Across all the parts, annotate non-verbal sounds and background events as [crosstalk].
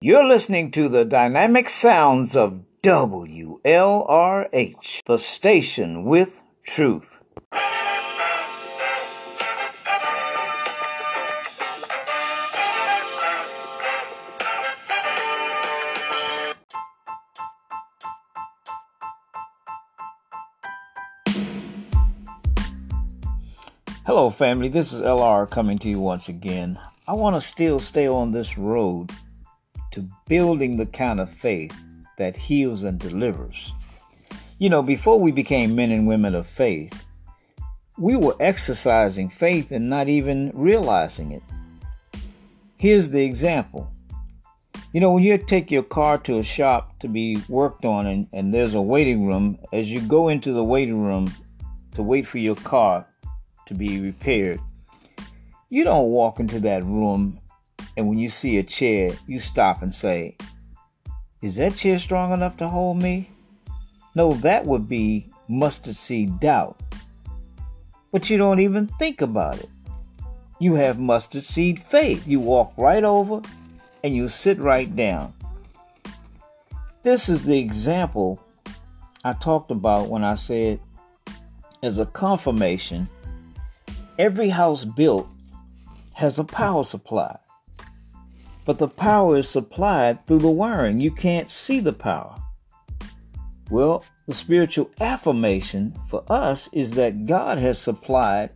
You're listening to the dynamic sounds of WLRH, the station with truth. Hello, family. This is LR coming to you once again. I want to still stay on this road to building the kind of faith that heals and delivers. You know, before we became men and women of faith, we were exercising faith and not even realizing it. Here's the example. You know, when you take your car to a shop to be worked on and, and there's a waiting room, as you go into the waiting room to wait for your car to be repaired, you don't walk into that room and when you see a chair, you stop and say, Is that chair strong enough to hold me? No, that would be mustard seed doubt. But you don't even think about it. You have mustard seed faith. You walk right over and you sit right down. This is the example I talked about when I said, as a confirmation, every house built has a power supply but the power is supplied through the wiring. You can't see the power. Well, the spiritual affirmation for us is that God has supplied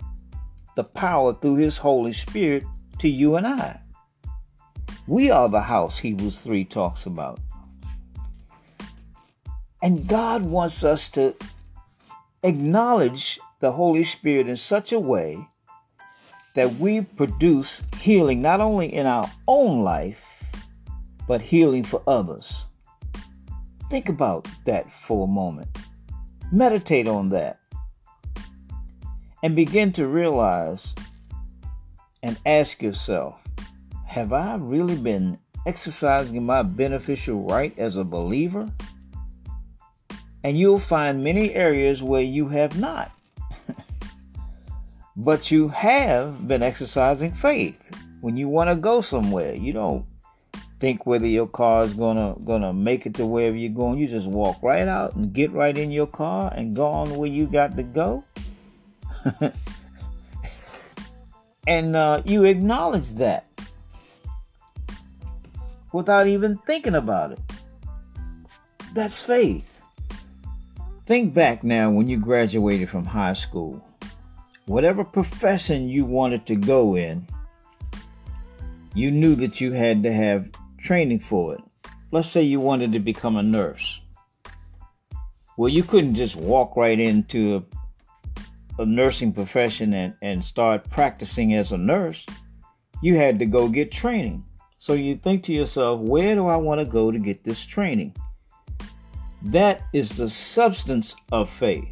the power through His Holy Spirit to you and I. We are the house Hebrews 3 talks about. And God wants us to acknowledge the Holy Spirit in such a way that we produce healing not only in our own life, but healing for others. Think about that for a moment. Meditate on that. And begin to realize and ask yourself Have I really been exercising my beneficial right as a believer? And you'll find many areas where you have not but you have been exercising faith. When you want to go somewhere, you don't think whether your car is gonna gonna make it to wherever you're going. You just walk right out and get right in your car and go on where you got to go. [laughs] and uh, you acknowledge that without even thinking about it. That's faith. Think back now when you graduated from high school whatever profession you wanted to go in, you knew that you had to have training for it. Let's say you wanted to become a nurse. Well, you couldn't just walk right into a, a nursing profession and, and start practicing as a nurse. You had to go get training. So you think to yourself, where do I want to go to get this training? That is the substance of faith.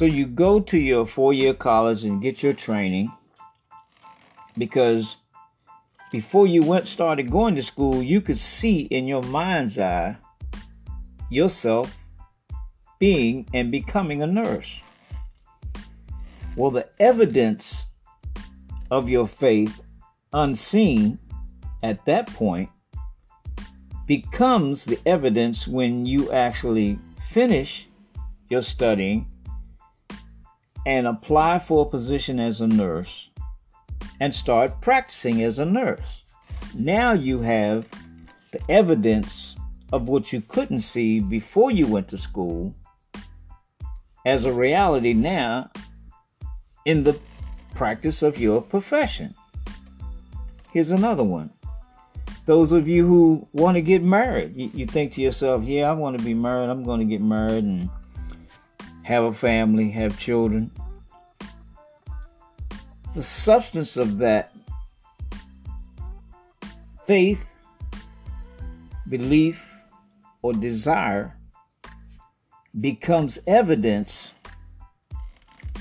So you go to your four year college and get your training because before you went started going to school, you could see in your mind's eye yourself being and becoming a nurse. Well, the evidence of your faith unseen at that point becomes the evidence when you actually finish your studying and apply for a position as a nurse and start practicing as a nurse. Now you have the evidence of what you couldn't see before you went to school as a reality now in the practice of your profession. Here's another one. Those of you who want to get married, you, you think to yourself, yeah, I want to be married, I'm going to get married and have a family, have children. The substance of that faith, belief, or desire becomes evidence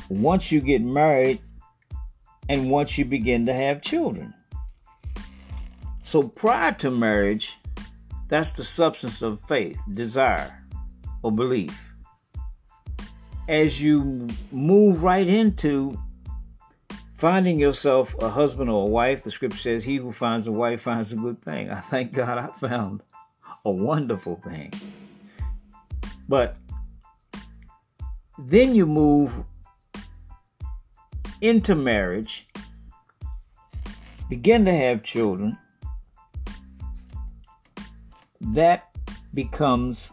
once you get married and once you begin to have children. So prior to marriage, that's the substance of faith, desire, or belief as you move right into finding yourself a husband or a wife, the scripture says, He who finds a wife finds a good thing. I thank God I found a wonderful thing. But then you move into marriage, begin to have children. That becomes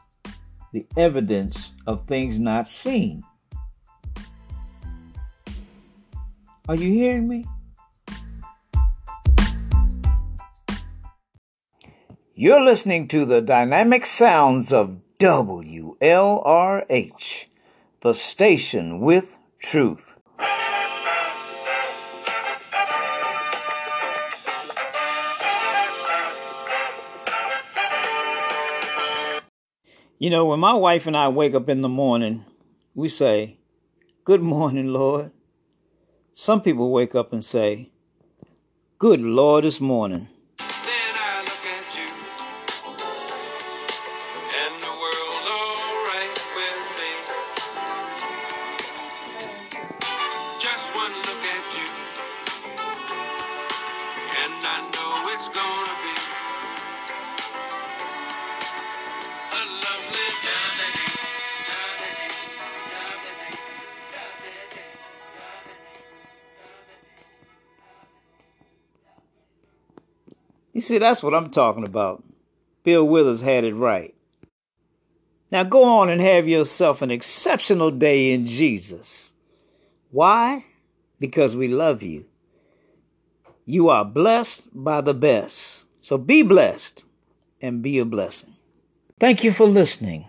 the evidence of things not seen. Are you hearing me? You're listening to the dynamic sounds of WLRH, the station with truth. You know, when my wife and I wake up in the morning, we say, Good morning, Lord. Some people wake up and say, Good Lord, this morning. You see, that's what I'm talking about. Bill Withers had it right. Now go on and have yourself an exceptional day in Jesus. Why? Because we love you. You are blessed by the best. So be blessed and be a blessing. Thank you for listening.